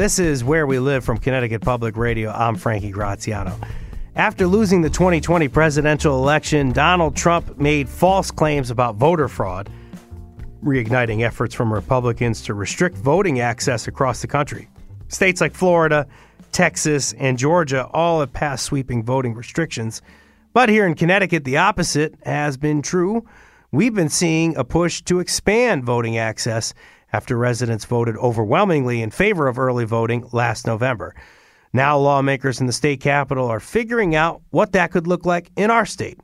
This is Where We Live from Connecticut Public Radio. I'm Frankie Graziano. After losing the 2020 presidential election, Donald Trump made false claims about voter fraud, reigniting efforts from Republicans to restrict voting access across the country. States like Florida, Texas, and Georgia all have passed sweeping voting restrictions. But here in Connecticut, the opposite has been true. We've been seeing a push to expand voting access after residents voted overwhelmingly in favor of early voting last November. Now, lawmakers in the state capital are figuring out what that could look like in our state.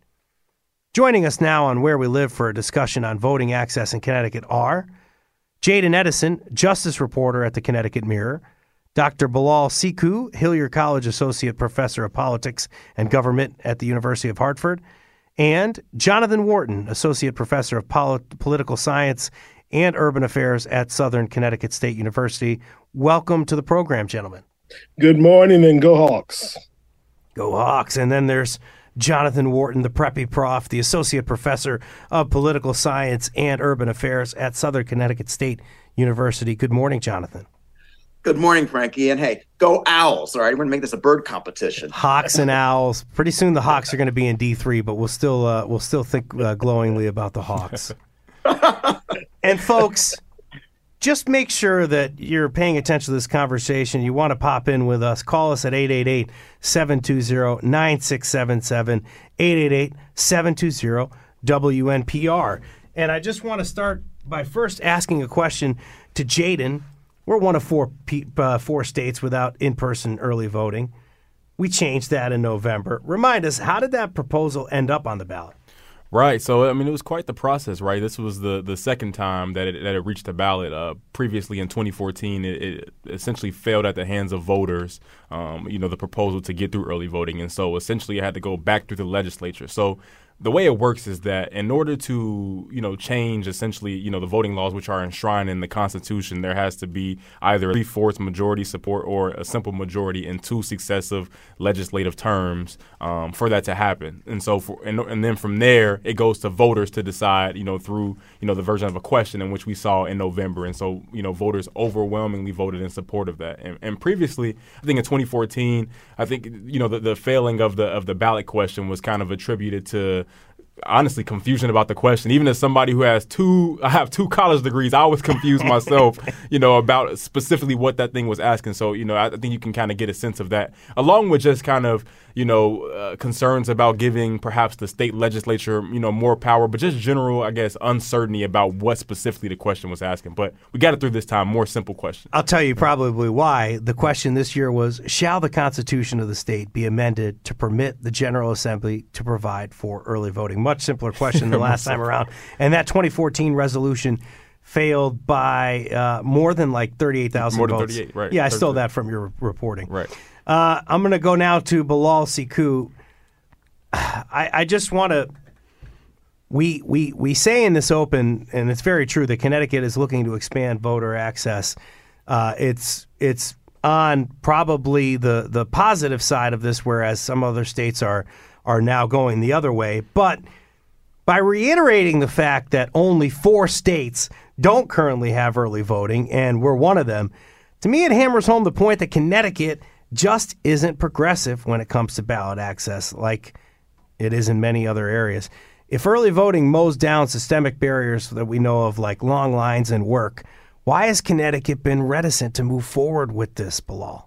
Joining us now on Where We Live for a discussion on voting access in Connecticut are Jaden Edison, justice reporter at the Connecticut Mirror, Dr. Bilal Sekou, Hillier College Associate Professor of Politics and Government at the University of Hartford, and Jonathan Wharton, Associate Professor of Polit- Political Science and Urban Affairs at Southern Connecticut State University. Welcome to the program, gentlemen. Good morning and go Hawks. Go Hawks. And then there's Jonathan Wharton, the preppy prof, the Associate Professor of Political Science and Urban Affairs at Southern Connecticut State University. Good morning, Jonathan. Good morning, Frankie. And hey, go Owls. All right. We're going to make this a bird competition. Hawks and Owls. Pretty soon the Hawks are going to be in D3, but we'll still, uh, we'll still think uh, glowingly about the Hawks. and folks, just make sure that you're paying attention to this conversation. You want to pop in with us. Call us at 888 720 9677, 888 720 WNPR. And I just want to start by first asking a question to Jaden. We're one of four, uh, four states without in person early voting. We changed that in November. Remind us, how did that proposal end up on the ballot? Right. So I mean, it was quite the process, right? This was the the second time that it, that it reached the ballot. Uh, previously, in 2014, it, it, essentially failed at the hands of voters. Um, you know, the proposal to get through early voting, and so essentially, it had to go back through the legislature. So the way it works is that in order to you know change essentially you know the voting laws which are enshrined in the Constitution, there has to be either a three-fourths majority support or a simple majority in two successive legislative terms um, for that to happen. And so for and, and then from there it goes to voters to decide you know through you know the version of a question in which we saw in November. And so you know voters overwhelmingly voted in support of that. And, and previously, I think in 2014, I think you know the, the failing of the of the ballot question was kind of attributed to honestly confusion about the question. Even as somebody who has two, I have two college degrees, I always confused myself, you know, about specifically what that thing was asking. So, you know, I, think you can kind of get a sense of that, along with just kind of, you know, uh, concerns about giving perhaps the state legislature, you know, more power, but just general, I guess, uncertainty about what specifically the question was asking. But we got it through this time, more simple question. I'll tell you probably why. The question this year was Shall the Constitution of the state be amended to permit the General Assembly to provide for early voting? Much simpler question than last time around. And that 2014 resolution failed by uh, more than like 38,000 votes. More than 38, right. Yeah, I stole that from your reporting. Right. Uh, I'm going to go now to Bilal Sekou. I, I just want to. We, we, we say in this open, and it's very true, that Connecticut is looking to expand voter access. Uh, it's it's on probably the, the positive side of this, whereas some other states are are now going the other way. But by reiterating the fact that only four states don't currently have early voting, and we're one of them, to me it hammers home the point that Connecticut just isn't progressive when it comes to ballot access like it is in many other areas. If early voting mows down systemic barriers that we know of, like long lines and work, why has Connecticut been reticent to move forward with this, Bilal?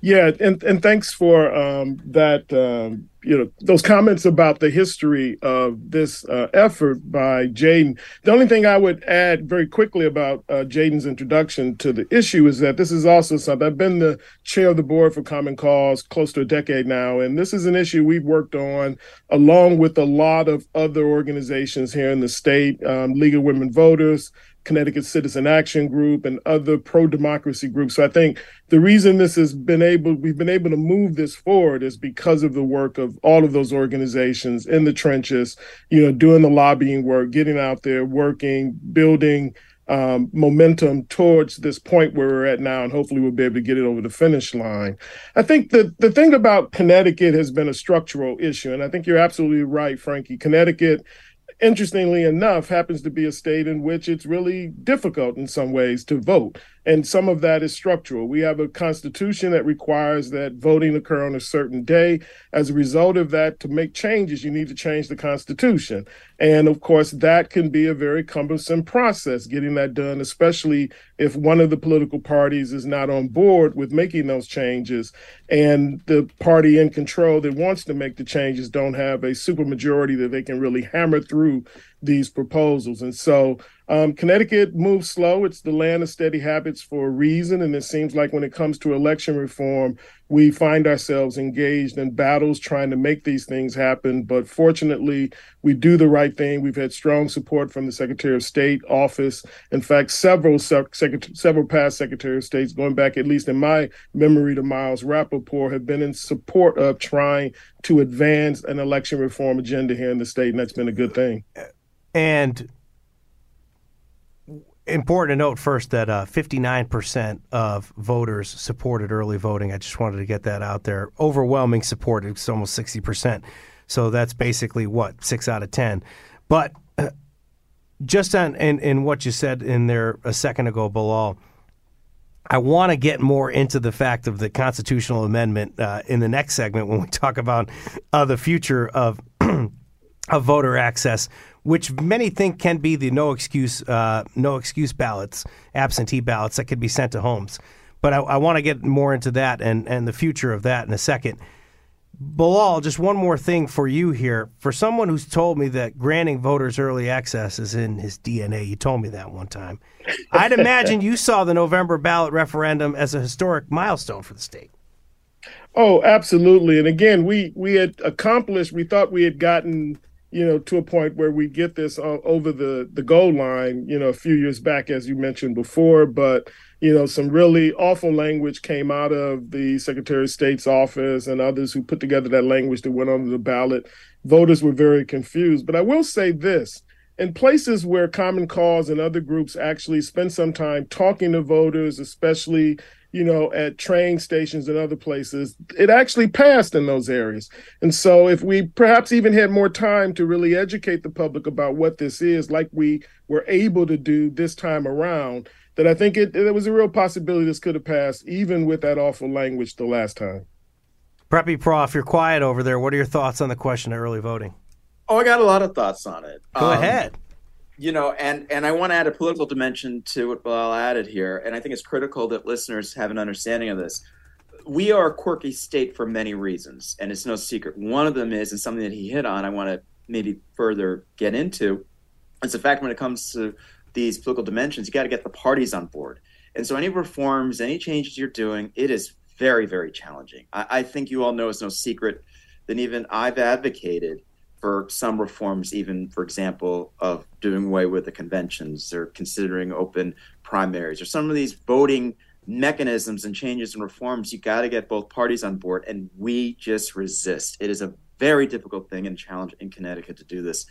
Yeah, and and thanks for um, that. Um, you know those comments about the history of this uh, effort by Jaden. The only thing I would add very quickly about uh, Jaden's introduction to the issue is that this is also something. I've been the chair of the board for Common Cause close to a decade now, and this is an issue we've worked on along with a lot of other organizations here in the state, um, League of Women Voters, Connecticut Citizen Action Group and other pro democracy groups. So I think the reason this has been able, we've been able to move this forward is because of the work of all of those organizations in the trenches, you know, doing the lobbying work, getting out there, working, building um, momentum towards this point where we're at now, and hopefully we'll be able to get it over the finish line. I think the the thing about Connecticut has been a structural issue, and I think you're absolutely right, Frankie. Connecticut interestingly enough, happens to be a state in which it's really difficult in some ways to vote. And some of that is structural. We have a constitution that requires that voting occur on a certain day. As a result of that, to make changes, you need to change the constitution. And of course, that can be a very cumbersome process getting that done, especially if one of the political parties is not on board with making those changes and the party in control that wants to make the changes don't have a supermajority that they can really hammer through these proposals. And so um, Connecticut moves slow. It's the land of steady habits for a reason. And it seems like when it comes to election reform, we find ourselves engaged in battles trying to make these things happen. But fortunately, we do the right thing. We've had strong support from the Secretary of State office. In fact, several sec- several past Secretary of States, going back at least in my memory to Miles Rapoport, have been in support of trying to advance an election reform agenda here in the state, and that's been a good thing. And important to note first that uh, 59% of voters supported early voting. I just wanted to get that out there. Overwhelming support, it's almost 60%. So that's basically what, six out of 10. But just on in, in what you said in there a second ago, Bilal, I want to get more into the fact of the constitutional amendment uh, in the next segment when we talk about uh, the future of of voter access which many think can be the no excuse uh, no excuse ballots, absentee ballots that could be sent to homes. But I, I want to get more into that and, and the future of that in a second. Bilal, just one more thing for you here. For someone who's told me that granting voters early access is in his DNA, you told me that one time. I'd imagine you saw the November ballot referendum as a historic milestone for the state. Oh, absolutely. And again, we we had accomplished. We thought we had gotten you know, to a point where we get this uh, over the the goal line, you know, a few years back, as you mentioned before. But you know, some really awful language came out of the Secretary of State's office and others who put together that language that went on the ballot. Voters were very confused. But I will say this. In places where Common Cause and other groups actually spend some time talking to voters, especially you know, at train stations and other places, it actually passed in those areas. And so, if we perhaps even had more time to really educate the public about what this is, like we were able to do this time around, that I think it there was a real possibility this could have passed, even with that awful language the last time. Preppy Prof, you're quiet over there. What are your thoughts on the question of early voting? Oh, I got a lot of thoughts on it. Go um, ahead you know, and and I want to add a political dimension to what Bilal added here, and I think it's critical that listeners have an understanding of this. We are a quirky state for many reasons, and it's no secret. One of them is, and something that he hit on, I want to maybe further get into, is the fact when it comes to these political dimensions, you got to get the parties on board. And so, any reforms, any changes you're doing, it is very, very challenging. I, I think you all know it's no secret that even I've advocated for some reforms, even for example, of doing away with the conventions or considering open primaries or some of these voting mechanisms and changes and reforms, you got to get both parties on board. And we just resist. It is a very difficult thing and challenge in Connecticut to do this.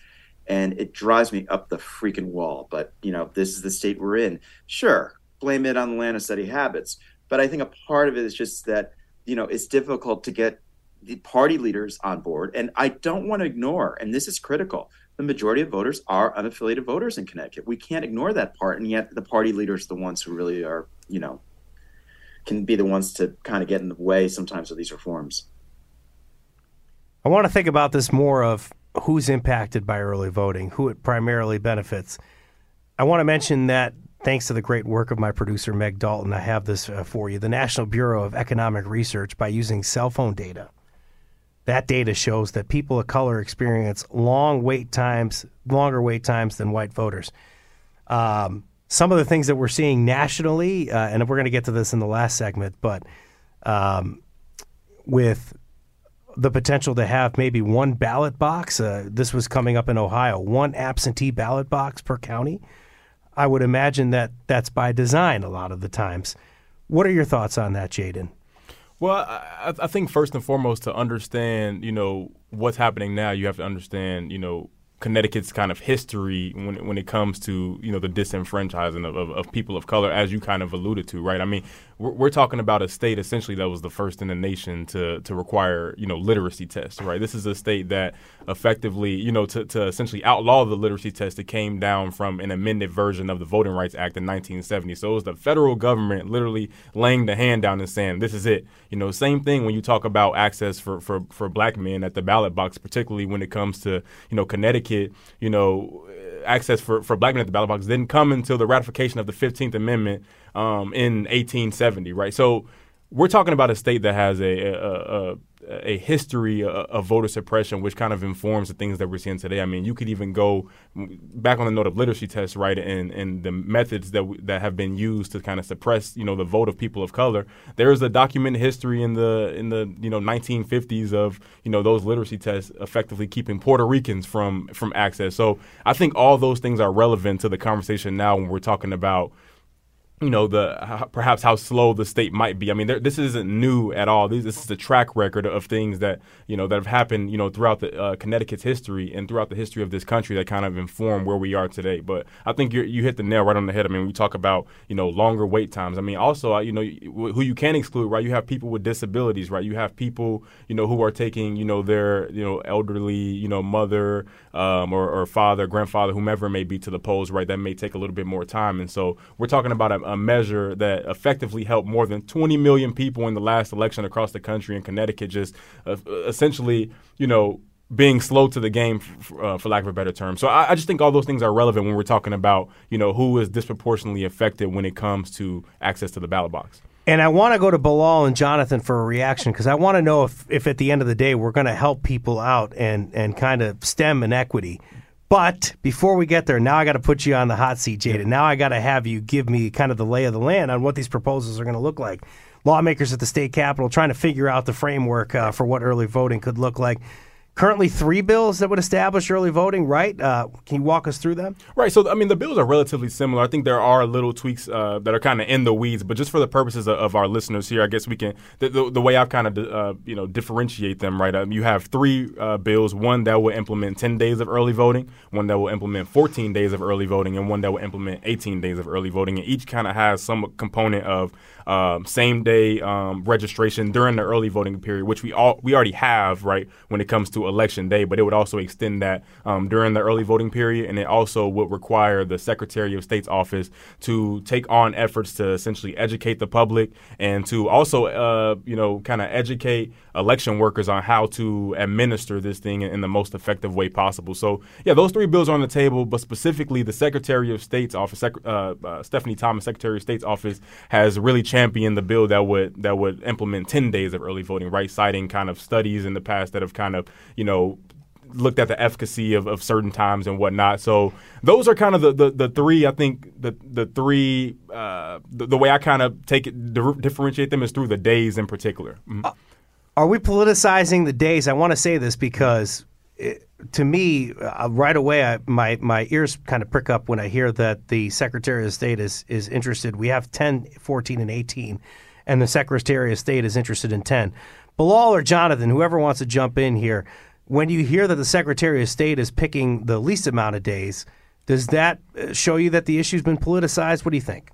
And it drives me up the freaking wall. But, you know, this is the state we're in. Sure, blame it on the land of habits. But I think a part of it is just that, you know, it's difficult to get the party leaders on board. And I don't want to ignore, and this is critical, the majority of voters are unaffiliated voters in Connecticut. We can't ignore that part. And yet the party leaders are the ones who really are, you know, can be the ones to kind of get in the way sometimes of these reforms. I want to think about this more of who's impacted by early voting, who it primarily benefits. I want to mention that thanks to the great work of my producer, Meg Dalton, I have this uh, for you. The National Bureau of Economic Research, by using cell phone data, that data shows that people of color experience long wait times, longer wait times than white voters. Um, some of the things that we're seeing nationally, uh, and we're going to get to this in the last segment, but um, with the potential to have maybe one ballot box, uh, this was coming up in Ohio, one absentee ballot box per county. I would imagine that that's by design a lot of the times. What are your thoughts on that, Jaden? Well, I, I, think first and foremost, to understand, you know, what's happening now, you have to understand, you know, Connecticut's kind of history when when it comes to you know the disenfranchising of, of, of, people of color, as you kind of alluded to, right? I mean, we're, we're, talking about a state essentially that was the first in the nation to to require you know literacy tests, right? This is a state that effectively you know to, to essentially outlaw the literacy test. It came down from an amended version of the Voting Rights Act in 1970. So it was the federal government literally laying the hand down and saying, "This is it." You know, same thing when you talk about access for for for black men at the ballot box, particularly when it comes to you know Connecticut you know, access for, for black men at the ballot box didn't come until the ratification of the 15th Amendment um, in 1870, right? So we're talking about a state that has a, a, a, a history of voter suppression, which kind of informs the things that we're seeing today. I mean, you could even go back on the note of literacy tests, right, and, and the methods that that have been used to kind of suppress, you know, the vote of people of color. There is a documented history in the in the you know 1950s of you know those literacy tests effectively keeping Puerto Ricans from from access. So I think all those things are relevant to the conversation now when we're talking about you know the perhaps how slow the state might be. I mean, this isn't new at all. This, this, is a track record of things that you know that have happened, you know, throughout the uh, Connecticut's history and throughout the history of this country that kind of inform where we are today. But I think you hit the nail right on the head. I mean, we talk about you know longer wait times. I mean, also you know who you can exclude, right? You have people with disabilities, right? You have people you know who are taking you know their you know elderly you know mother um, or, or father, grandfather, whomever it may be to the polls, right? That may take a little bit more time, and so we're talking about a a measure that effectively helped more than 20 million people in the last election across the country in Connecticut, just uh, essentially, you know, being slow to the game, uh, for lack of a better term. So I, I, just think all those things are relevant when we're talking about, you know, who is disproportionately affected when it comes to access to the ballot box. And I want to go to Bilal and Jonathan for a reaction because I want to know if, if at the end of the day we're going to help people out and, and kind of stem inequity. But before we get there, now I got to put you on the hot seat, Jada. Now I got to have you give me kind of the lay of the land on what these proposals are going to look like. Lawmakers at the state capitol trying to figure out the framework uh, for what early voting could look like currently three bills that would establish early voting, right? Uh, can you walk us through them? Right. So, I mean, the bills are relatively similar. I think there are little tweaks uh, that are kind of in the weeds, but just for the purposes of, of, our listeners here, I guess we can the, the, the way I've kind of uh, you know differentiate them. Right. Um, you have three uh, bills: one that will implement 10 days of early voting, one that will implement 14 days of early voting, and one that will implement 18 days of early voting. And each kind of has some component of um, same day um, registration during the early voting period, which we all we already have right when it comes to election day. But it would also extend that um, during the early voting period, and it also would require the Secretary of State's office to take on efforts to essentially educate the public and to also uh, you know kind of educate election workers on how to administer this thing in, in the most effective way possible. So yeah, those three bills are on the table, but specifically the Secretary of State's office, uh, uh, Stephanie Thomas, Secretary of State's office, has really championed the bill that would that would implement 10 days of early voting, right? Citing kind of studies in the past that have kind of, you know, looked at the efficacy of, of certain times and whatnot. So those are kind of the, the, the three, I think, the, the three, uh, the, the, way I kind of take it, differentiate them is through the days in particular. Mm-hmm. Uh, are we politicizing the days? I want to say this because it, to me, uh, right away, I, my my ears kind of prick up when I hear that the Secretary of State is is interested. We have 10, 14, and 18, and the Secretary of State is interested in 10. Bilal or Jonathan, whoever wants to jump in here, when you hear that the Secretary of State is picking the least amount of days, does that uh, show you that the issue's been politicized? What do you think?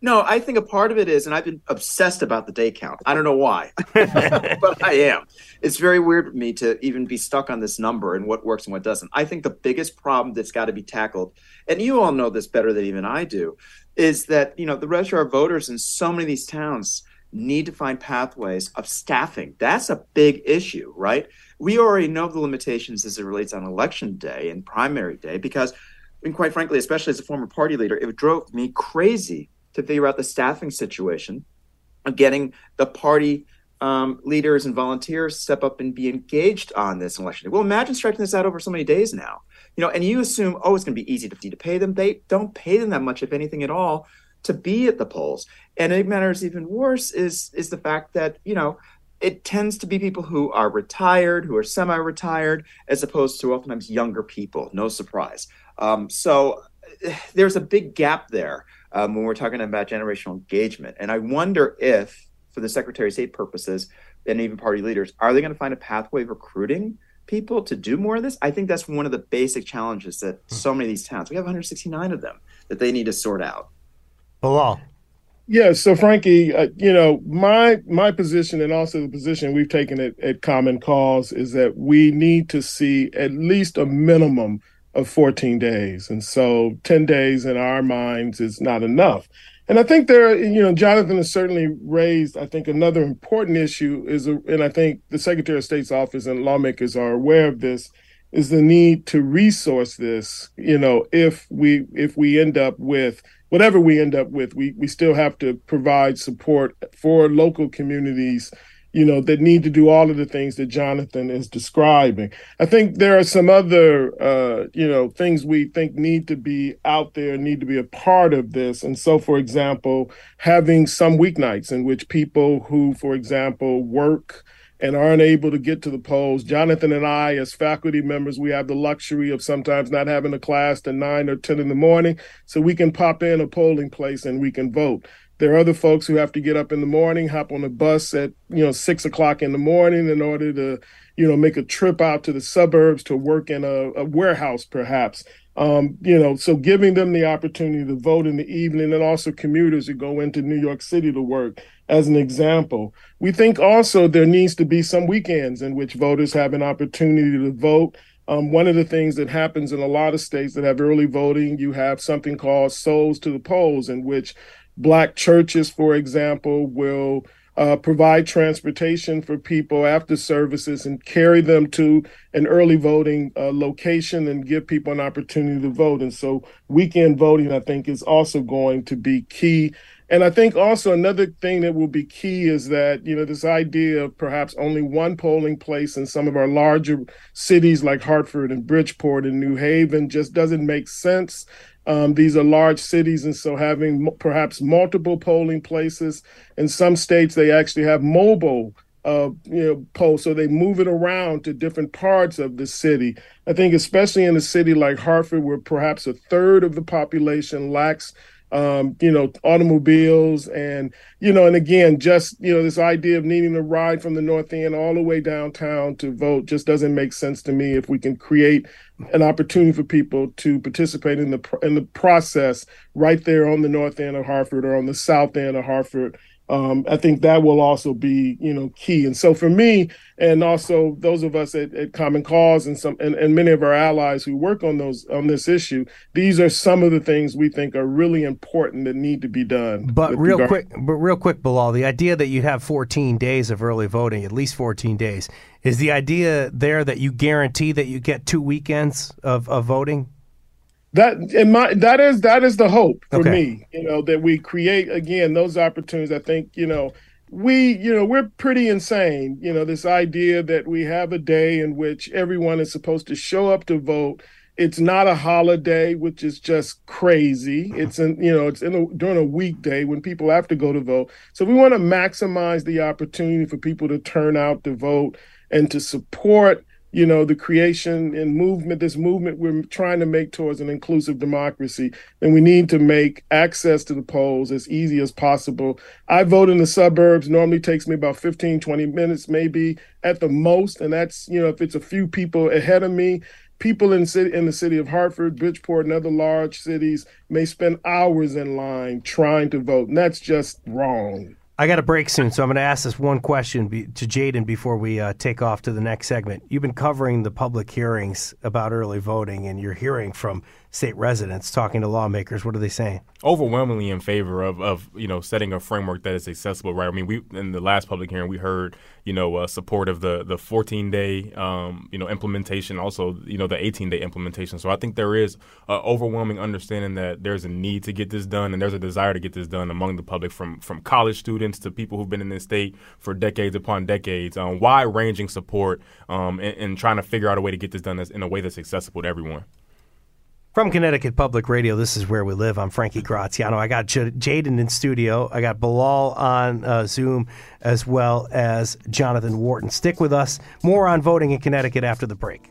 No, I think a part of it is, and I've been obsessed about the day count. I don't know why, but I am. It's very weird for me to even be stuck on this number and what works and what doesn't. I think the biggest problem that's got to be tackled, and you all know this better than even I do, is that you know the registrar of voters in so many of these towns need to find pathways of staffing. That's a big issue, right? We already know the limitations as it relates on election day and primary day because and quite frankly, especially as a former party leader, it drove me crazy to figure out the staffing situation of getting the party um, leaders and volunteers step up and be engaged on this election day. Well, imagine stretching this out over so many days now. You know, and you assume, oh, it's going to be easy to, to pay them. They don't pay them that much, if anything at all, to be at the polls. And it matters even worse is is the fact that you know it tends to be people who are retired, who are semi-retired, as opposed to oftentimes younger people. No surprise. Um, so there's a big gap there um, when we're talking about generational engagement. And I wonder if, for the Secretary of State purposes and even party leaders, are they going to find a pathway of recruiting people to do more of this? I think that's one of the basic challenges that hmm. so many of these towns, we have 169 of them, that they need to sort out. Bilal. Yeah, so Frankie, uh, you know, my my position and also the position we've taken at, at Common Cause is that we need to see at least a minimum of 14 days. And so 10 days in our minds is not enough. And I think there, you know, Jonathan has certainly raised, I think, another important issue is, and I think the Secretary of State's office and lawmakers are aware of this, is the need to resource this. You know, if we if we end up with whatever we end up with, we we still have to provide support for local communities you know, that need to do all of the things that Jonathan is describing. I think there are some other, uh, you know, things we think need to be out there, need to be a part of this. And so, for example, having some weeknights in which people who, for example, work and aren't able to get to the polls. Jonathan and I, as faculty members, we have the luxury of sometimes not having a class to nine or 10 in the morning. So we can pop in a polling place and we can vote. There are other folks who have to get up in the morning, hop on a bus at you know six o'clock in the morning in order to you know make a trip out to the suburbs to work in a, a warehouse, perhaps. Um, you know, so giving them the opportunity to vote in the evening, and also commuters who go into New York City to work, as an example. We think also there needs to be some weekends in which voters have an opportunity to vote. Um, one of the things that happens in a lot of states that have early voting, you have something called souls to the polls, in which Black churches, for example, will uh, provide transportation for people after services and carry them to an early voting uh, location and give people an opportunity to vote. And so, weekend voting, I think, is also going to be key. And I think also another thing that will be key is that, you know, this idea of perhaps only one polling place in some of our larger cities like Hartford and Bridgeport and New Haven just doesn't make sense. Um, these are large cities, and so having m- perhaps multiple polling places. In some states, they actually have mobile uh, you know, polls, so they move it around to different parts of the city. I think, especially in a city like Hartford, where perhaps a third of the population lacks um, you know, automobiles and, you know, and again, just, you know, this idea of needing to ride from the North End all the way downtown to vote just doesn't make sense to me. If we can create an opportunity for people to participate in the in the process right there on the North End of Hartford or on the South End of Hartford, um, I think that will also be, you know, key. And so for me, and also those of us at, at Common Cause and some and, and, many of our allies who work on those on this issue, these are some of the things we think are really important that need to be done. But real regard- quick, but real quick, Bilal, the idea that you have 14 days of early voting, at least 14 days, is the idea there that you guarantee that you get two weekends of, of voting? That in my that is that is the hope for okay. me you know that we create again those opportunities. I think you know we you know we're pretty insane you know this idea that we have a day in which everyone is supposed to show up to vote. It's not a holiday which is just crazy. Uh-huh. It's in you know it's in a, during a weekday when people have to go to vote. So we want to maximize the opportunity for people to turn out to vote and to support you know, the creation and movement, this movement we're trying to make towards an inclusive democracy, then we need to make access to the polls as easy as possible. I vote in the suburbs, normally takes me about 15, 20 minutes, maybe at the most. And that's, you know, if it's a few people ahead of me, people in city in the city of Hartford, Bridgeport, and other large cities may spend hours in line trying to vote. And that's just wrong. I got a break soon, so I'm going to ask this one question be, to Jaden before we uh, take off to the next segment. You've been covering the public hearings about early voting, and you're hearing from state residents talking to lawmakers. What are they saying? Overwhelmingly in favor of, of you know setting a framework that is accessible, right? I mean, we in the last public hearing we heard you know uh, support of the the 14 day um, you know implementation, also you know the 18 day implementation. So I think there is overwhelming understanding that there's a need to get this done, and there's a desire to get this done among the public, from from college students to people who've been in this state for decades upon decades. Um, wide ranging support um, and, and trying to figure out a way to get this done in a way that's accessible to everyone. From Connecticut Public Radio, this is where we live. I'm Frankie Graziano. I got J- Jaden in studio. I got Bilal on uh, Zoom, as well as Jonathan Wharton. Stick with us. More on voting in Connecticut after the break.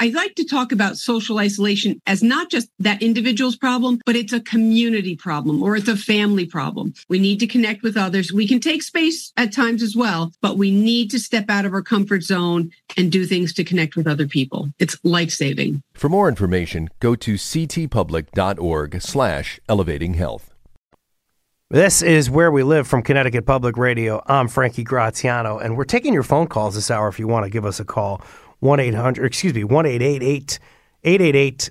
I like to talk about social isolation as not just that individual's problem, but it's a community problem or it's a family problem. We need to connect with others. We can take space at times as well, but we need to step out of our comfort zone and do things to connect with other people. It's life saving. For more information, go to ctpublic.org slash elevating health. This is Where We Live from Connecticut Public Radio. I'm Frankie Graziano, and we're taking your phone calls this hour if you want to give us a call. 1 800, excuse me, 1 888 888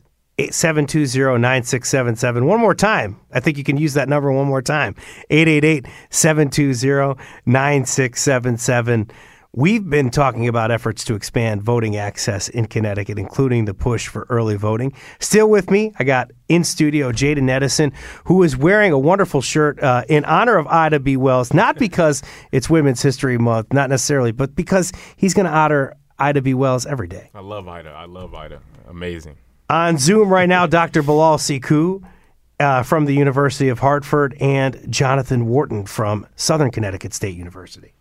720 9677. One more time. I think you can use that number one more time 888 720 9677. We've been talking about efforts to expand voting access in Connecticut, including the push for early voting. Still with me, I got in studio Jaden Edison, who is wearing a wonderful shirt uh, in honor of Ida B. Wells, not because it's Women's History Month, not necessarily, but because he's going to honor Ida B. Wells every day. I love Ida. I love Ida. Amazing. On Zoom right now, Dr. Bilal Sekou uh, from the University of Hartford and Jonathan Wharton from Southern Connecticut State University.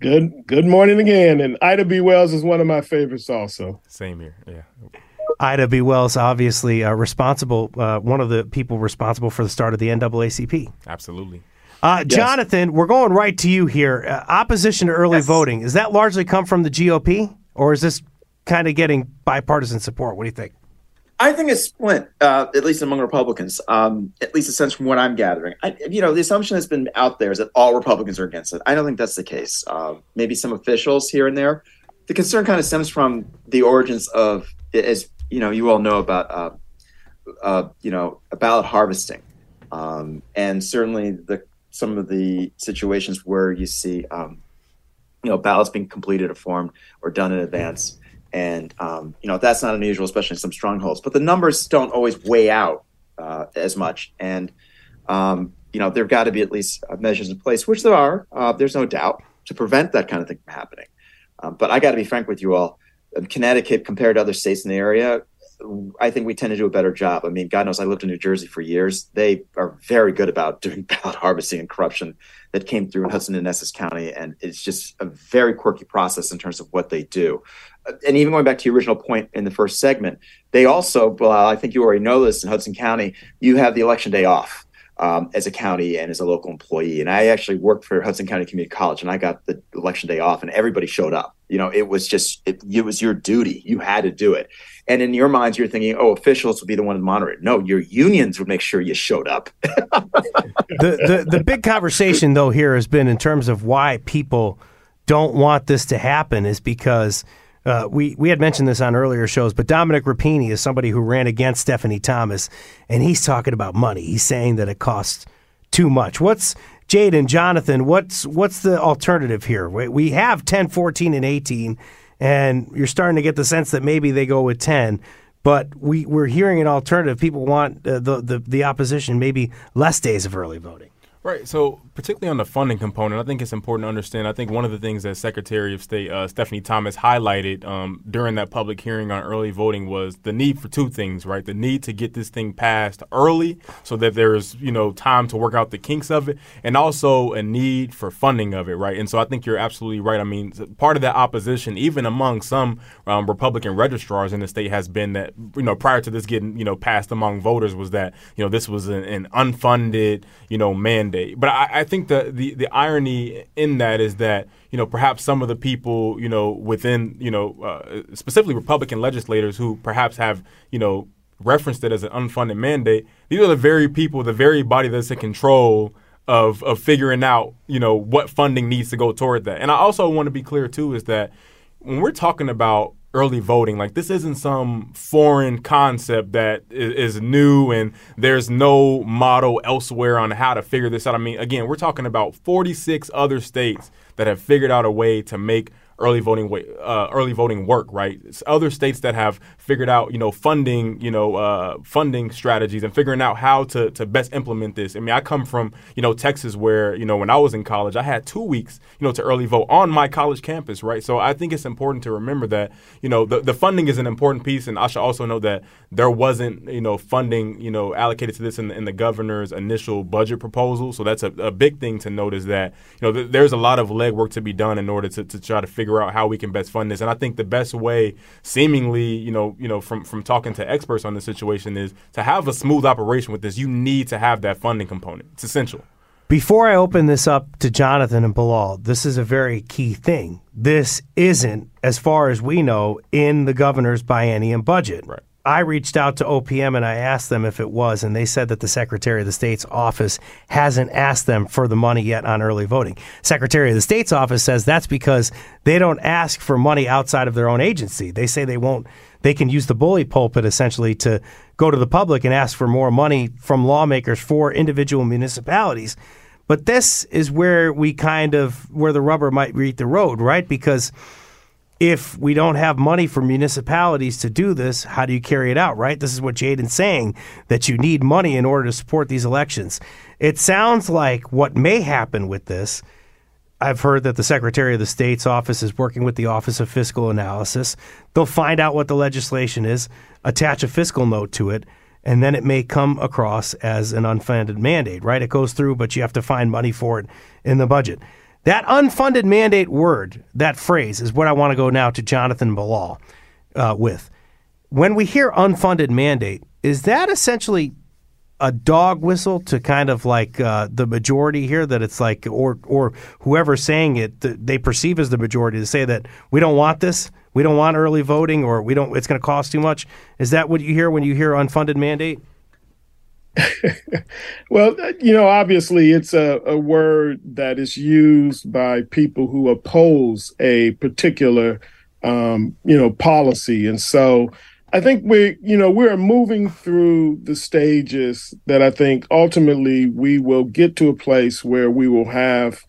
Good good morning again. And Ida B. Wells is one of my favorites also. Same here. Yeah. Ida B. Wells, obviously uh, responsible, uh, one of the people responsible for the start of the NAACP. Absolutely. Uh, yes. Jonathan, we're going right to you here. Uh, opposition to early yes. voting, is that largely come from the GOP, or is this kind of getting bipartisan support? What do you think? I think it's split, uh, at least among Republicans. Um, at least a sense from what I'm gathering. I, you know, the assumption that's been out there is that all Republicans are against it. I don't think that's the case. Uh, maybe some officials here and there. The concern kind of stems from the origins of, as you know, you all know about, uh, uh you know, ballot harvesting, um, and certainly the some of the situations where you see, um, you know, ballots being completed or formed or done in advance. And, um, you know, that's not unusual, especially in some strongholds. But the numbers don't always weigh out uh, as much. And, um, you know, there've got to be at least measures in place, which there are. Uh, there's no doubt to prevent that kind of thing from happening. Um, but I got to be frank with you all. Connecticut, compared to other states in the area, I think we tend to do a better job. I mean, God knows I lived in New Jersey for years. They are very good about doing ballot harvesting and corruption that came through in Hudson and Essex County. And it's just a very quirky process in terms of what they do. And even going back to your original point in the first segment, they also, well, I think you already know this in Hudson County, you have the election day off um, as a county and as a local employee. And I actually worked for Hudson County Community College, and I got the election day off, and everybody showed up. You know, it was just it, it was your duty; you had to do it. And in your minds, you're thinking, "Oh, officials would be the one to monitor it." No, your unions would make sure you showed up. the, the the big conversation though here has been in terms of why people don't want this to happen is because uh, we we had mentioned this on earlier shows, but Dominic Rapini is somebody who ran against Stephanie Thomas, and he's talking about money. He's saying that it costs too much. What's Jade and Jonathan? What's what's the alternative here? We, have 10, 14, and 18, and you're starting to get the sense that maybe they go with 10. But we, we're hearing an alternative. People want uh, the, the, the opposition maybe less days of early voting. Right. So, particularly on the funding component, I think it's important to understand. I think one of the things that Secretary of State uh, Stephanie Thomas highlighted um, during that public hearing on early voting was the need for two things. Right. The need to get this thing passed early, so that there's you know time to work out the kinks of it, and also a need for funding of it. Right. And so, I think you're absolutely right. I mean, part of that opposition, even among some um, Republican registrars in the state, has been that you know prior to this getting you know passed among voters was that you know this was an, an unfunded you know mandate But I, I think the, the the irony in that is that you know perhaps some of the people you know within you know uh, specifically Republican legislators who perhaps have you know referenced it as an unfunded mandate. These are the very people, the very body that's in control of of figuring out you know what funding needs to go toward that. And I also want to be clear too is that when we're talking about early voting. Like this isn't some foreign concept that is, is, new and there's no model elsewhere on how to figure this out. I mean, again, we're talking about 46 other states that have figured out a way to make early voting uh, early voting work, right? It's other states that have figured out, you know, funding, you know, uh, funding strategies and figuring out how to, to best implement this. I mean, I come from, you know, Texas where, you know, when I was in college, I had two weeks, you know, to early vote on my college campus, right? So I think it's important to remember that, you know, the, the funding is an important piece. And I should also know that there wasn't, you know, funding, you know, allocated to this in the, in the governor's initial budget proposal. So that's a, a big thing to note is that, you know, th- there's a lot of legwork to be done in order to, to try to figure figure out how we can best fund this. And I think the best way, seemingly, you know, you know, from from talking to experts on the situation, is to have a smooth operation with this. You need to have that funding component. It's essential. Before I open this up to Jonathan and Bilal, this is a very key thing. This isn't, as far as we know, in the governor's biennium budget. Right. I reached out to OPM and I asked them if it was, and they said that the Secretary of the State's office hasn't asked them for the money yet on early voting. Secretary of the State's office says that's because they don't ask for money outside of their own agency. They say they won't. They can use the bully pulpit essentially to go to the public and ask for more money from lawmakers for individual municipalities. But this is where we kind of where the rubber might meet the road, right? Because if we don't have money for municipalities to do this, how do you carry it out, right? This is what Jaden's saying that you need money in order to support these elections. It sounds like what may happen with this. I've heard that the Secretary of the State's office is working with the Office of Fiscal Analysis. They'll find out what the legislation is, attach a fiscal note to it, and then it may come across as an unfunded mandate, right? It goes through, but you have to find money for it in the budget. That unfunded mandate word, that phrase, is what I want to go now to Jonathan Bilal uh, with. When we hear unfunded mandate, is that essentially a dog whistle to kind of like uh, the majority here that it's like or or whoever's saying it they perceive as the majority to say that we don't want this. We don't want early voting or we don't it's going to cost too much. Is that what you hear when you hear unfunded mandate well, you know, obviously it's a, a word that is used by people who oppose a particular, um, you know, policy. And so I think we, you know, we're moving through the stages that I think ultimately we will get to a place where we will have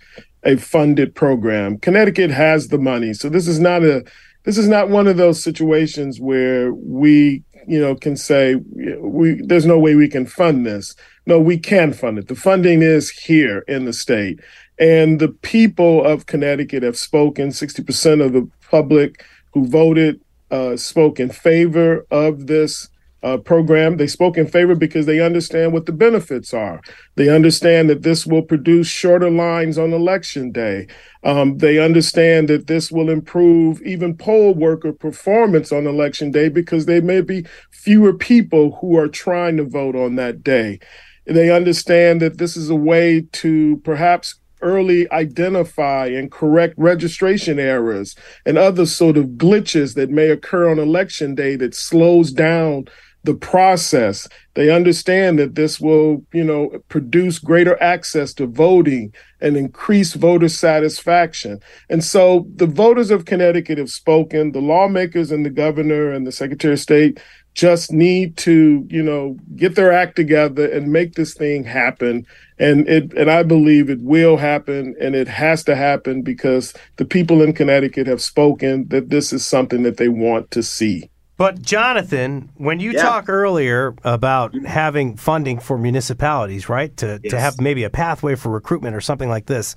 a funded program. Connecticut has the money. So this is not a, this is not one of those situations where we you know, can say we there's no way we can fund this. No, we can fund it. The funding is here in the state. And the people of Connecticut have spoken. 60% of the public who voted uh, spoke in favor of this uh, program. They spoke in favor because they understand what the benefits are. They understand that this will produce shorter lines on election day. Um, they understand that this will improve even poll worker performance on election day because there may be fewer people who are trying to vote on that day. They understand that this is a way to perhaps early identify and correct registration errors and other sort of glitches that may occur on election day that slows down the process. They understand that this will, you know, produce greater access to voting and increase voter satisfaction. And so the voters of Connecticut have spoken, the lawmakers and the governor and the Secretary of State just need to, you know, get their act together and make this thing happen. And it and I believe it will happen and it has to happen because the people in Connecticut have spoken that this is something that they want to see. But Jonathan, when you yeah. talk earlier about having funding for municipalities, right, to yes. to have maybe a pathway for recruitment or something like this,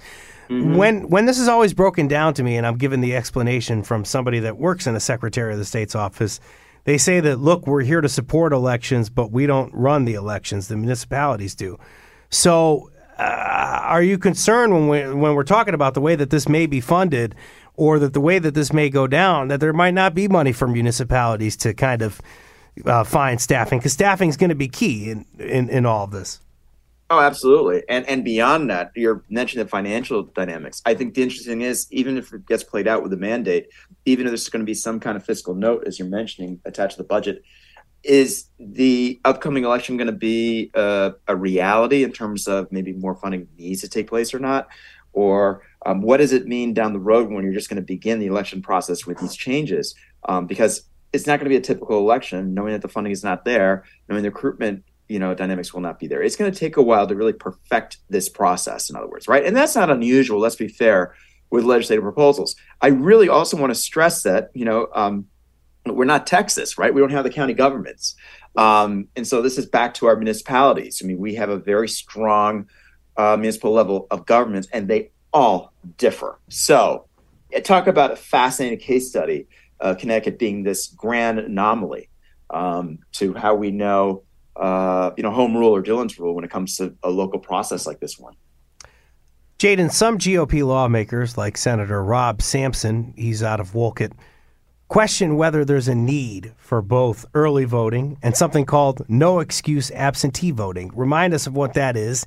mm-hmm. when when this is always broken down to me, and I'm given the explanation from somebody that works in a Secretary of the State's office, they say that look, we're here to support elections, but we don't run the elections; the municipalities do. So, uh, are you concerned when we when we're talking about the way that this may be funded? Or that the way that this may go down, that there might not be money for municipalities to kind of uh, find staffing because staffing is going to be key in, in, in all of this. Oh, absolutely. And and beyond that, you're mentioning the financial dynamics. I think the interesting is even if it gets played out with a mandate, even if there's going to be some kind of fiscal note, as you're mentioning, attached to the budget, is the upcoming election going to be a, a reality in terms of maybe more funding needs to take place or not? Or um, what does it mean down the road when you're just going to begin the election process with these changes? Um, because it's not going to be a typical election, knowing that the funding is not there, knowing the recruitment you know dynamics will not be there. It's going to take a while to really perfect this process. In other words, right? And that's not unusual. Let's be fair with legislative proposals. I really also want to stress that you know um, we're not Texas, right? We don't have the county governments, um, and so this is back to our municipalities. I mean, we have a very strong uh, municipal level of governments, and they all differ. So, talk about a fascinating case study, uh, Connecticut being this grand anomaly um, to how we know, uh, you know, home rule or Dillon's rule when it comes to a local process like this one. Jaden, some GOP lawmakers, like Senator Rob Sampson, he's out of Wolcott, question whether there's a need for both early voting and something called no excuse absentee voting. Remind us of what that is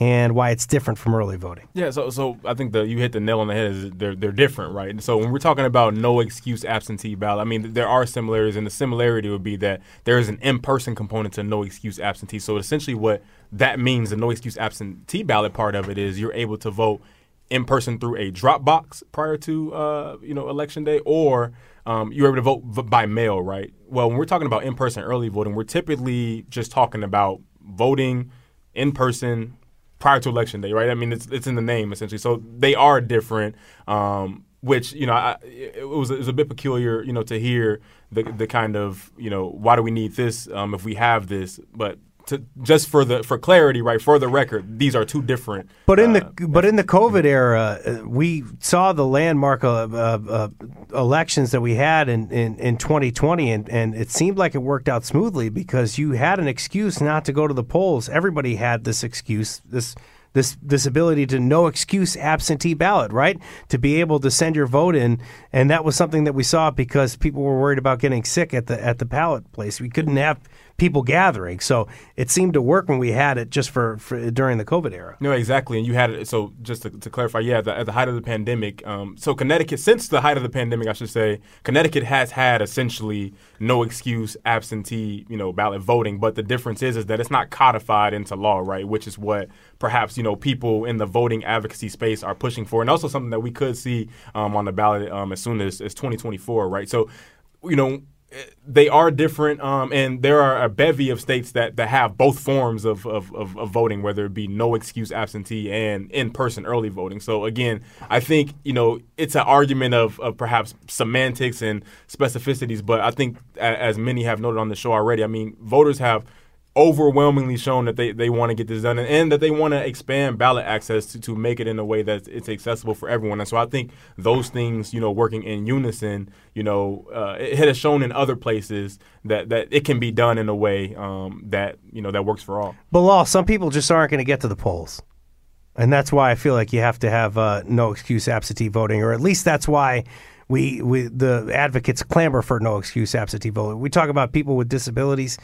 and why it's different from early voting. Yeah, so so I think the you hit the nail on the head. Is they're they're different, right? So when we're talking about no excuse absentee ballot, I mean there are similarities, and the similarity would be that there is an in person component to no excuse absentee. So essentially, what that means, the no excuse absentee ballot part of it is you're able to vote in person through a drop box prior to uh, you know election day, or um, you're able to vote by mail, right? Well, when we're talking about in person early voting, we're typically just talking about voting in person prior to election day, right? I mean, it's it's in the name essentially. So they are different. Um, which you know, I, it was it was a bit peculiar, you know, to hear the the kind of you know why do we need this um, if we have this, but to, just for the for clarity, right? For the record, these are two different. But in the uh, but in the COVID era, uh, we saw the landmark of, uh, elections that we had in, in, in 2020, and, and it seemed like it worked out smoothly because you had an excuse not to go to the polls. Everybody had this excuse. This this this ability to no excuse absentee ballot, right? To be able to send your vote in, and that was something that we saw because people were worried about getting sick at the at the ballot place. We couldn't have people gathering. So it seemed to work when we had it just for, for during the COVID era. No, exactly. And you had it. So just to, to clarify, yeah, the, at the height of the pandemic, um, so Connecticut, since the height of the pandemic, I should say, Connecticut has had essentially no excuse absentee, you know, ballot voting. But the difference is, is that it's not codified into law, right? Which is what perhaps you know people in the voting advocacy space are pushing for, and also something that we could see um, on the ballot um, as soon as, as 2024, right? So you know, they are different, um, and there are a bevy of states that, that have both forms of, of, of, of, voting, whether it be no excuse absentee and in person early voting. So again, I think you know it's an argument of, of perhaps semantics and specificities, but I think as many have noted on the show already, I mean voters have overwhelmingly shown that they, they want to get this done and, and that they want to expand ballot access to, to make it in a way that it's accessible for everyone. And so I think those things, you know, working in unison, you know, uh, it has shown in other places that, that it can be done in a way um, that, you know, that works for all. But law, some people just aren't going to get to the polls. And that's why I feel like you have to have uh, no excuse absentee voting, or at least that's why we, we the advocates clamor for no excuse absentee voting. We talk about people with disabilities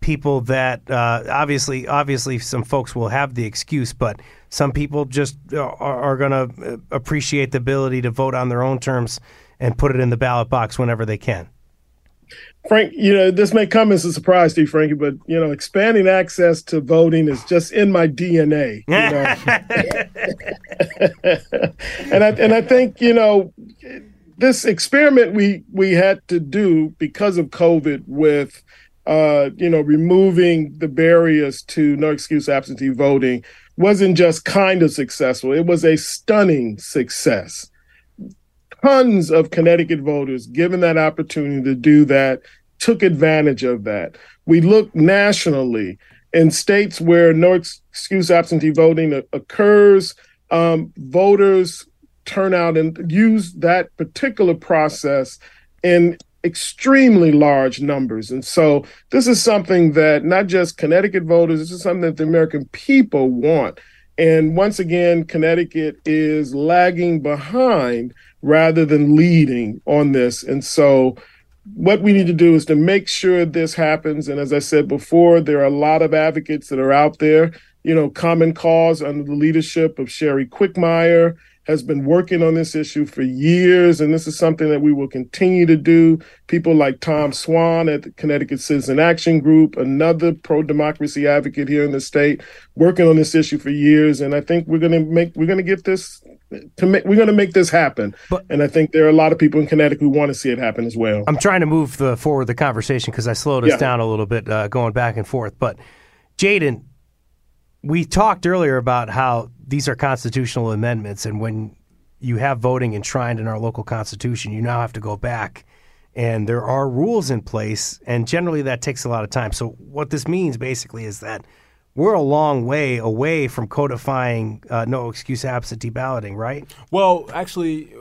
people that uh, obviously obviously some folks will have the excuse, but some people just are, are going to uh, appreciate the ability to vote on their own terms and put it in the ballot box whenever they can. Frank, you know, this may come as a surprise to you, Frankie, but you know, expanding access to voting is just in my DNA. You know? and I and I think, you know, this experiment we we had to do because of COVID with uh, you know, removing the barriers to no excuse absentee voting wasn't just kind of successful, it was a stunning success. Tons of Connecticut voters, given that opportunity to do that, took advantage of that. We look nationally in states where no excuse absentee voting occurs, um, voters turn out and use that particular process in extremely large numbers. And so this is something that not just Connecticut voters, this is something that the American people want. And once again, Connecticut is lagging behind rather than leading on this. And so what we need to do is to make sure this happens. And as I said before, there are a lot of advocates that are out there. You know, Common Cause under the leadership of Cheri Quickmire has been working on this issue for years, and this is something that we will continue to do. People like Tom Swan at the Connecticut Citizen Action Group, another pro democracy advocate here in the state, working on this issue for years. And I think we're going to make we're going to get this to make we're going to make this happen. But, and I think there are a lot of people in Connecticut who want to see it happen as well. I'm trying to move the, forward the conversation because I slowed us yeah. down a little bit uh, going back and forth. But Jaden, we talked earlier about how these are constitutional amendments, and when you have voting enshrined in our local constitution, you now have to go back. And there are rules in place, and generally that takes a lot of time. So, what this means basically is that we're a long way away from codifying uh, no excuse absentee balloting, right? Well, actually,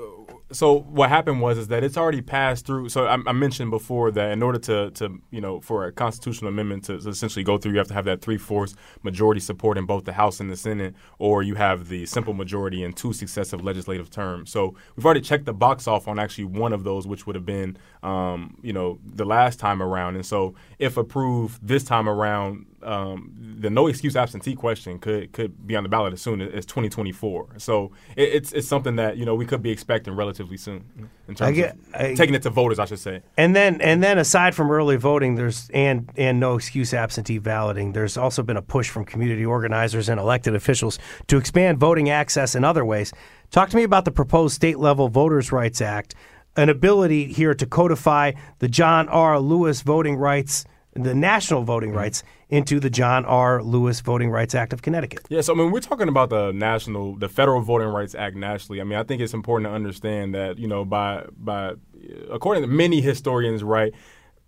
so what happened was is that it's already passed through. So I, I, mentioned before that in order to, to you know for a constitutional amendment to, to essentially go through, you have to have that three fourths majority support in both the House and the Senate, or you have the simple majority in two successive legislative terms. So we've already checked the box off on actually one of those, which would have been um, you know the last time around. And so if approved this time around, um, the no excuse absentee question could could be on the ballot as soon as 2024. So it, it's it's something that you know we could be expecting relatively soon in terms get, of I, taking it to voters, I should say. And then and then aside from early voting, there's and and no excuse absentee balloting. There's also been a push from community organizers and elected officials to expand voting access in other ways. Talk to me about the proposed state level Voters' Rights Act, an ability here to codify the John R. Lewis voting rights the national voting mm-hmm. rights into the John R. Lewis Voting Rights Act of Connecticut. Yeah, so I mean, we're talking about the national, the federal Voting Rights Act nationally. I mean, I think it's important to understand that you know, by by according to many historians, right.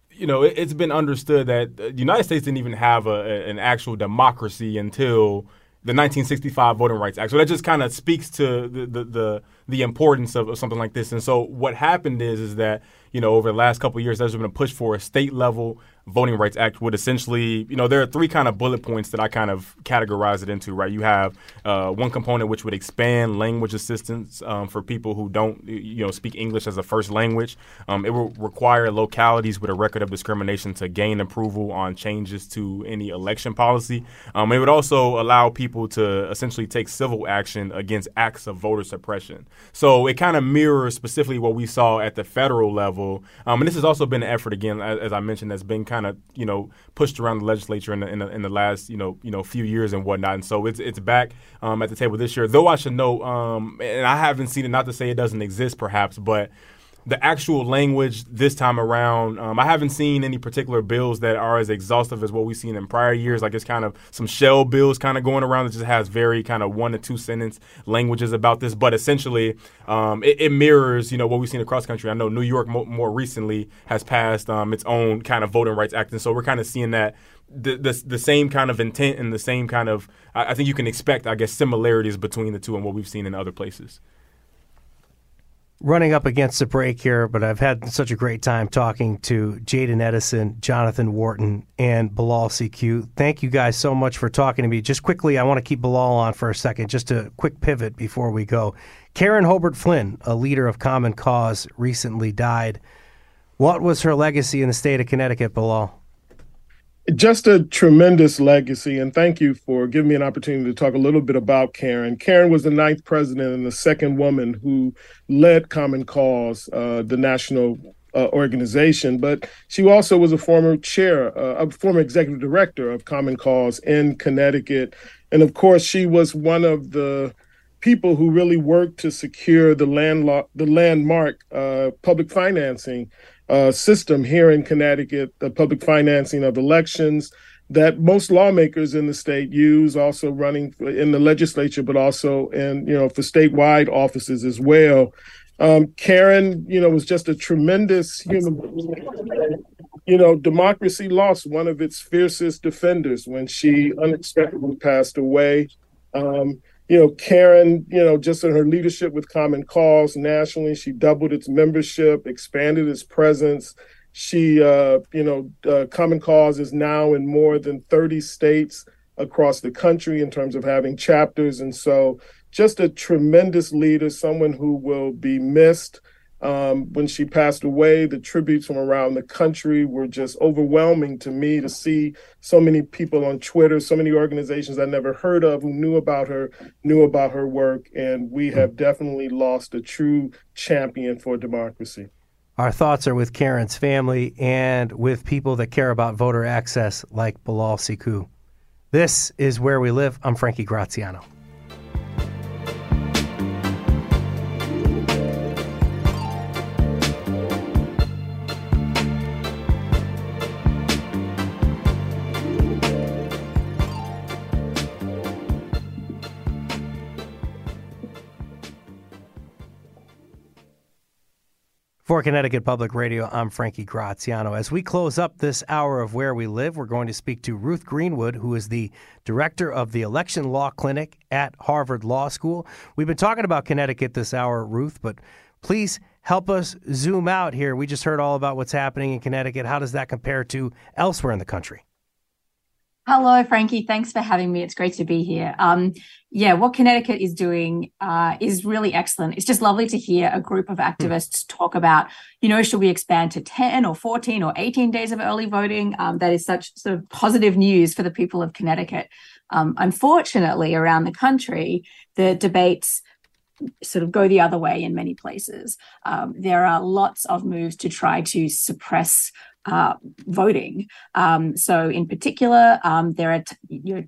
You know, it, has been understood that the United States didn't even have a, an actual democracy until the 1965 Voting Rights Act. So that just kind of speaks to the, the the, the importance of, of, something like this. And so what happened is is that you know over the last couple years, there's been a push for a state level Voting Rights Act would essentially, you know, there are three kind of bullet points that I kind of categorize it into, right? You have uh, one component which would expand language assistance um, for people who don't, you know, speak English as a first language. Um, it will require localities with a record of discrimination to gain approval on changes to any election policy. Um, it would also allow people to essentially take civil action against acts of voter suppression. So it kind of mirrors specifically what we saw at the federal level. Um, and this has also been an effort, again, as, as I mentioned, that's been kind of you know pushed around the legislature in the, in the, in the last you know you know few years and whatnot. And so it's it's back um, at the table this year. Though I should note, um, and I haven't seen it. Not to say it doesn't exist, perhaps, but the actual language this time around, um, I haven't seen any particular bills that are as exhaustive as what we've seen in prior years. Like it's kind of some shell bills kind of going around that just has very kind of one to two sentence languages about this. But essentially, um, it, it, mirrors you know what we've seen across country. I know New York mo- more recently has passed um, its own kind of voting rights act, and so we're kind of seeing that. The, the, the same kind of intent and the same kind of I, I think you can expect I guess similarities between the two and what we've seen in other places running up against the break here, but I've had such a great time talking to Jaden Edison, Jonathan Wharton, and Bilal Sekou. Thank you guys so much for talking to me. Just quickly, I want to keep Bilal on for a second, just a quick pivot before we go. Karen Hobert Flynn, a leader of Common Cause, recently died. What was her legacy in the state of Connecticut, Bilal? Just a tremendous legacy. And thank you for giving me an opportunity to talk a little bit about Karen. Karen was the ninth president and the second woman who led Common Cause, uh, the national uh, organization, but she also was a former chair, uh, a former executive director of Common Cause in Connecticut. And of course, she was one of the people who really worked to secure the land the landmark uh, public financing uh, system here in Connecticut, the public financing of elections that most lawmakers in the state use, also running in the legislature, but also in you know for statewide offices as well. Um, Karen, you know, was just a tremendous human. You know, democracy lost one of its fiercest defenders when she unexpectedly passed away. Um, you know, Karen, you know, just in her leadership with Common Cause nationally, she doubled its membership, expanded its presence. She, uh, you know, uh, Common Cause is now in more than 30 states across the country in terms of having chapters. And so, just a tremendous leader, someone who will be missed. Um, when she passed away, the tributes from around the country were just overwhelming to me to see so many people on Twitter, so many organizations I never heard of who knew about her, knew about her work. And we have definitely lost a true champion for democracy. Our thoughts are with Karen's family and with people that care about voter access like Bilal Sekou. This is Where We Live. I'm Frankie Graziano. For Connecticut Public Radio, I'm Frankie Graziano. As we close up this hour of Where We Live, we're going to speak to Ruth Greenwood, who is the director of the Election Law Clinic at Harvard Law School. We've been talking about Connecticut this hour, Ruth, but please help us zoom out here. We just heard all about what's happening in Connecticut. How does that compare to elsewhere in the country? Hello, Frankie. Thanks for having me. It's great to be here. Um, yeah, what Connecticut is doing uh, is really excellent. It's just lovely to hear a group of activists talk about, you know, should we expand to 10 or 14 or 18 days of early voting? Um, that is such sort of positive news for the people of Connecticut. Um, unfortunately, around the country, the debates sort of go the other way in many places. Um, there are lots of moves to try to suppress uh, voting. Um, so, in particular, um, there are t-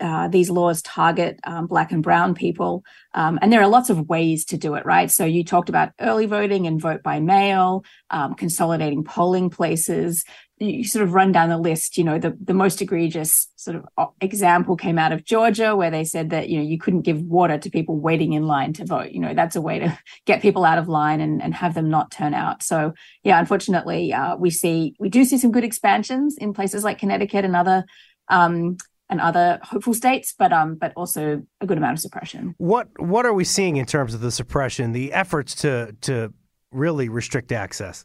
uh, these laws target um, black and brown people, um, and there are lots of ways to do it. Right. So you talked about early voting and vote by mail, um, consolidating polling places. You sort of run down the list. You know, the the most egregious sort of uh, example came out of Georgia, where they said that you know you couldn't give water to people waiting in line to vote. You know, that's a way to get people out of line and and have them not turn out. So yeah, unfortunately, uh, we see we do see some good expansions in places like Connecticut and other um, and other hopeful states, but um, but also a good amount of suppression. What what are we seeing in terms of the suppression, the efforts to to really restrict access?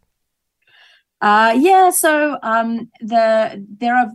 Uh, yeah, so um, the there are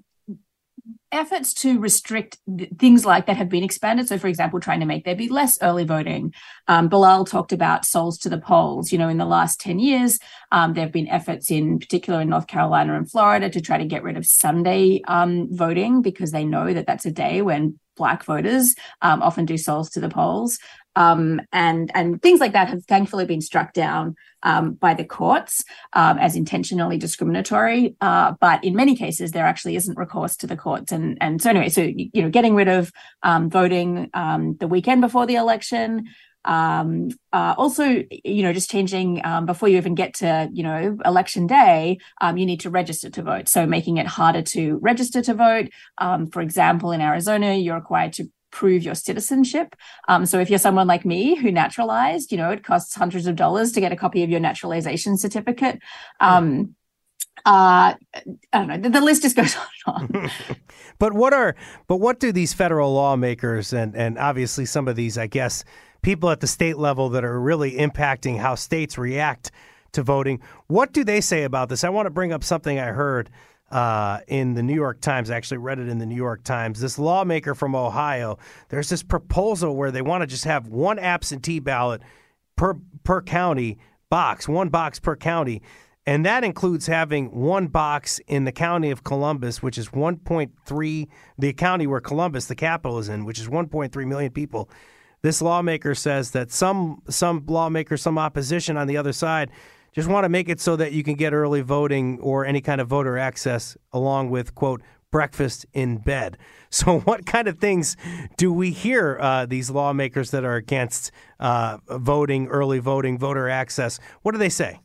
efforts to restrict things like that have been expanded. So, for example, trying to make there be less early voting. Um, Bilal talked about souls to the polls. You know, in the last 10 years, um, there have been efforts in particular in North Carolina and Florida to try to get rid of Sunday um, voting because they know that that's a day when black voters um, often do souls to the polls. Um, and and things like that have thankfully been struck down um, by the courts um, as intentionally discriminatory. Uh, but in many cases, there actually isn't recourse to the courts. And and so anyway, so you know, getting rid of um, voting um, the weekend before the election. Um, uh, also, you know, just changing um, before you even get to, you know, election day, um, you need to register to vote. So making it harder to register to vote. Um, for example, in Arizona, you're required to prove your citizenship. Um, so if you're someone like me who naturalized, you know, it costs hundreds of dollars to get a copy of your naturalization certificate. Um, uh, I don't know. The, the list just goes on and on. but what are but what do these federal lawmakers and and obviously some of these, I guess, people at the state level that are really impacting how states react to voting? What do they say about this? I want to bring up something I heard uh, in the New York Times. I actually read it in the New York Times. This lawmaker from Ohio, there's this proposal where they want to just have one absentee ballot per per county box, one box per county. And that includes having one box in the county of Columbus, which is 1.3, the county where Columbus, the capital, is in, which is 1.3 million people. This lawmaker says that some some lawmakers, some opposition on the other side just want to make it so that you can get early voting or any kind of voter access along with, quote, breakfast in bed. So, what kind of things do we hear uh, these lawmakers that are against uh, voting, early voting, voter access? What do they say?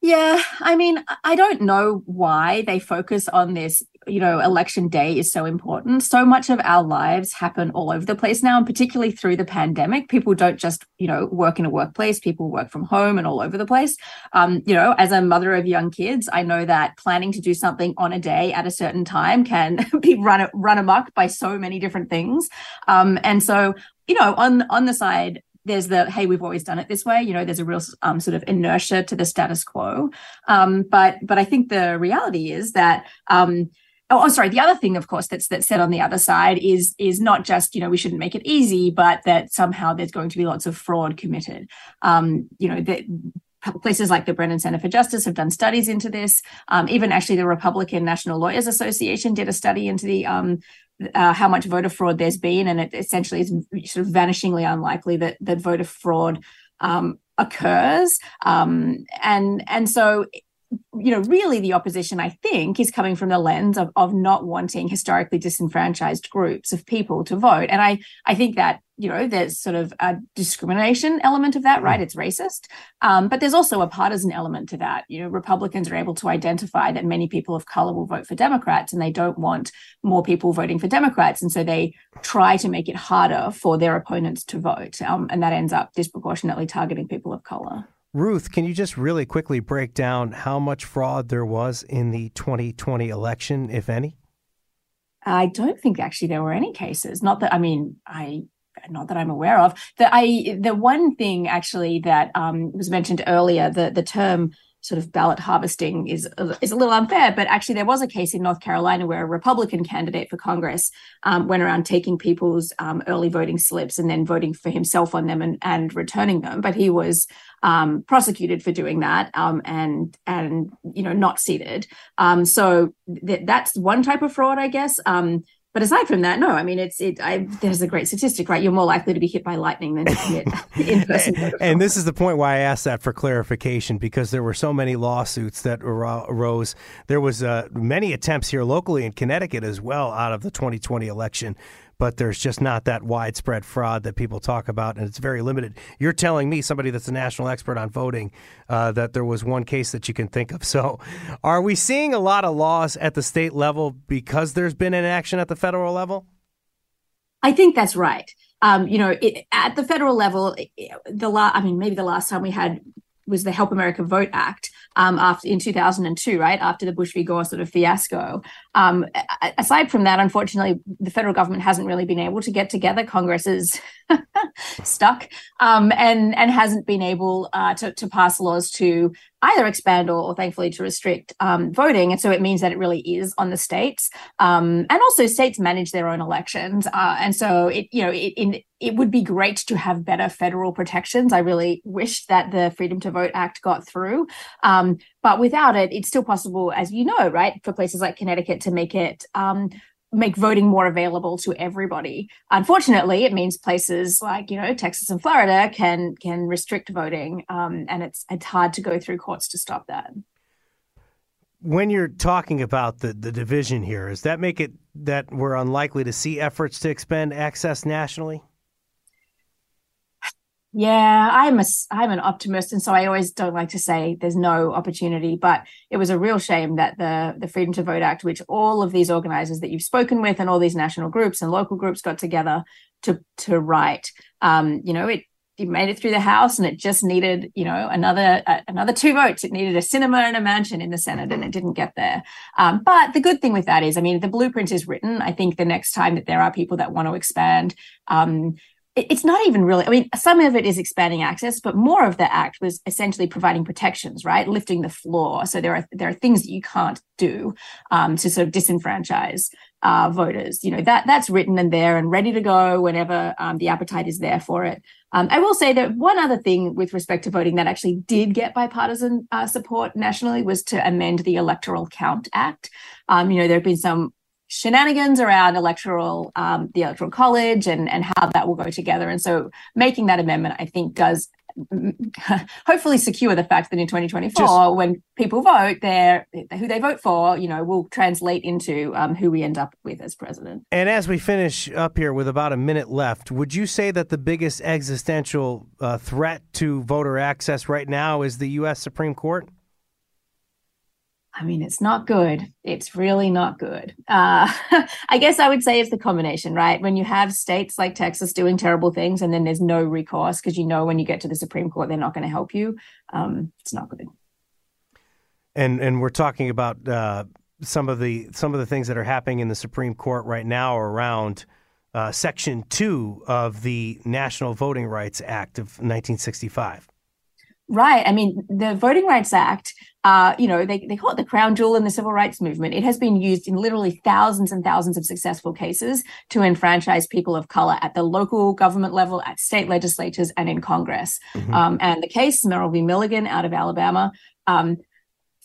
Yeah, I mean, I don't know why they focus on this. You know, election day is so important. So much of our lives happen all over the place now, and particularly through the pandemic. People don't just, you know, work in a workplace, people work from home and all over the place. Um, you know, as a mother of young kids, I know that planning to do something on a day at a certain time can be run, run amok by so many different things. Um, and so, you know, on on the side there's the hey we've always done it this way you know there's a real um, sort of inertia to the status quo um, but but i think the reality is that um, oh, oh, sorry the other thing of course that's that's said on the other side is is not just you know we shouldn't make it easy but that somehow there's going to be lots of fraud committed um, you know that places like the Brennan Center for Justice have done studies into this. Um, even actually, the Republican National Lawyers Association did a study into the um, uh, how much voter fraud there's been, and it essentially is sort of vanishingly unlikely that that voter fraud um, occurs. Um, and and so you know, really the opposition, I think, is coming from the lens of, of not wanting historically disenfranchised groups of people to vote. And I, I think that, you know, there's sort of a discrimination element of that, right? Mm. It's racist. Um, but there's also a partisan element to that. You know, Republicans are able to identify that many people of color will vote for Democrats and they don't want more people voting for Democrats. And so they try to make it harder for their opponents to vote. Um, and that ends up disproportionately targeting people of color. Ruth, can you just really quickly break down how much fraud there was in the 2020 election, if any? I don't think actually there were any cases. Not that I mean, I not that I'm aware of. The I the one thing actually that um, was mentioned earlier, the the term sort of ballot harvesting is is a little unfair. But actually, there was a case in North Carolina where a Republican candidate for Congress um, went around taking people's um, early voting slips and then voting for himself on them and, and returning them. But he was um, prosecuted for doing that um, and and you know not seated. Um, so th- that's one type of fraud, I guess. But aside from that, no. I mean, it's it. I, there's a great statistic, right? You're more likely to be hit by lightning than commit in person. and this is the point why I asked that for clarification because there were so many lawsuits that arose. There was uh, many attempts here locally in Connecticut as well out of the 2020 election but there's just not that widespread fraud that people talk about, and it's very limited. You're telling me, somebody that's a national expert on voting, uh, that there was one case that you can think of. So, are we seeing a lot of laws at the state level because there's been inaction at the federal level? I think that's right. Um, you know, it, at the federal level, the la- I mean, maybe the last time we had was the Help America Vote Act um, after in 2002, right after the Bush v. Gore sort of fiasco. Um, aside from that, unfortunately, the federal government hasn't really been able to get together. Congress is stuck um, and and hasn't been able uh, to, to pass laws to either expand or, or thankfully to restrict um, voting. And so it means that it really is on the states. Um, and also states manage their own elections. Uh, and so it, you know, it, in, it would be great to have better federal protections. I really wish that the Freedom to Vote Act got through. Um, but without it, it's still possible, as you know, right, for places like Connecticut to make it um, make voting more available to everybody. Unfortunately, it means places like you know Texas and Florida can can restrict voting, um, and it's it's hard to go through courts to stop that. When you're talking about the the division here, does that make it that we're unlikely to see efforts to expand access nationally? Yeah, I'm a I'm an optimist, and so I always don't like to say there's no opportunity. But it was a real shame that the the Freedom to Vote Act, which all of these organizers that you've spoken with, and all these national groups and local groups got together to to write, um, you know, it it made it through the House, and it just needed, you know, another uh, another two votes. It needed a Sinema and a Manchin in the Senate, and it didn't get there. Um, but the good thing with that is, I mean, the blueprint is written. I think the next time that there are people that want to expand, um, it's not even really i mean some of it is expanding access but more of the act was essentially providing protections right? Lifting the floor. So there are there are things that you can't do um, to sort of disenfranchise uh, voters. You know that that's written and there and ready to go whenever um, the appetite is there for it. Um, i will say that one other thing with respect to voting that actually did get bipartisan uh, support nationally was to amend the electoral count act. Um, you know there have been some shenanigans around electoral um, the electoral college and and how that will go together. And so making that amendment i think does hopefully secure the fact that in 2024 Just, when people vote they're who they vote for you know will translate into um, who we end up with as president. And as we finish up here with about a minute left would you say that the biggest existential uh, threat to voter access right now is the u.s supreme court I mean, it's not good. It's really not good. Uh, I guess I would say it's the combination, right? When you have states like Texas doing terrible things and then there's no recourse because you know when you get to the Supreme Court, they're not going to help you, um, it's not good. And and we're talking about uh, some of the some of the things that are happening in the Supreme Court right now around uh, Section Two of the National Voting Rights Act of 1965. Right. I mean, the Voting Rights Act, uh, you know, they, they call it the crown jewel in the civil rights movement. It has been used in literally thousands and thousands of successful cases to enfranchise people of color at the local government level, at state legislatures, and in Congress. Mm-hmm. Um, and the case, Merrill v. Milligan out of Alabama, um,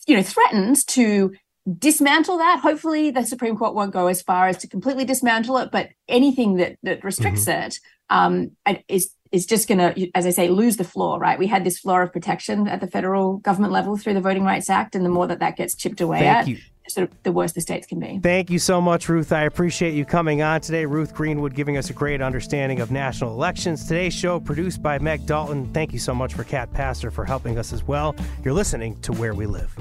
you know, threatens to dismantle that. Hopefully, the Supreme Court won't go as far as to completely dismantle it, but anything that that restricts mm-hmm. it um, is is just going to, as I say, lose the floor. Right? We had this floor of protection at the federal government level through the Voting Rights Act, and the more that that gets chipped away Thank at. You. Sort of the worse the states can be. Thank you so much, Ruth. I appreciate you coming on today. Ruth Greenwood giving us a great understanding of national elections. Today's show produced by Meg Dalton. Thank you so much for Kat Pastor for helping us as well. You're listening to Where We Live.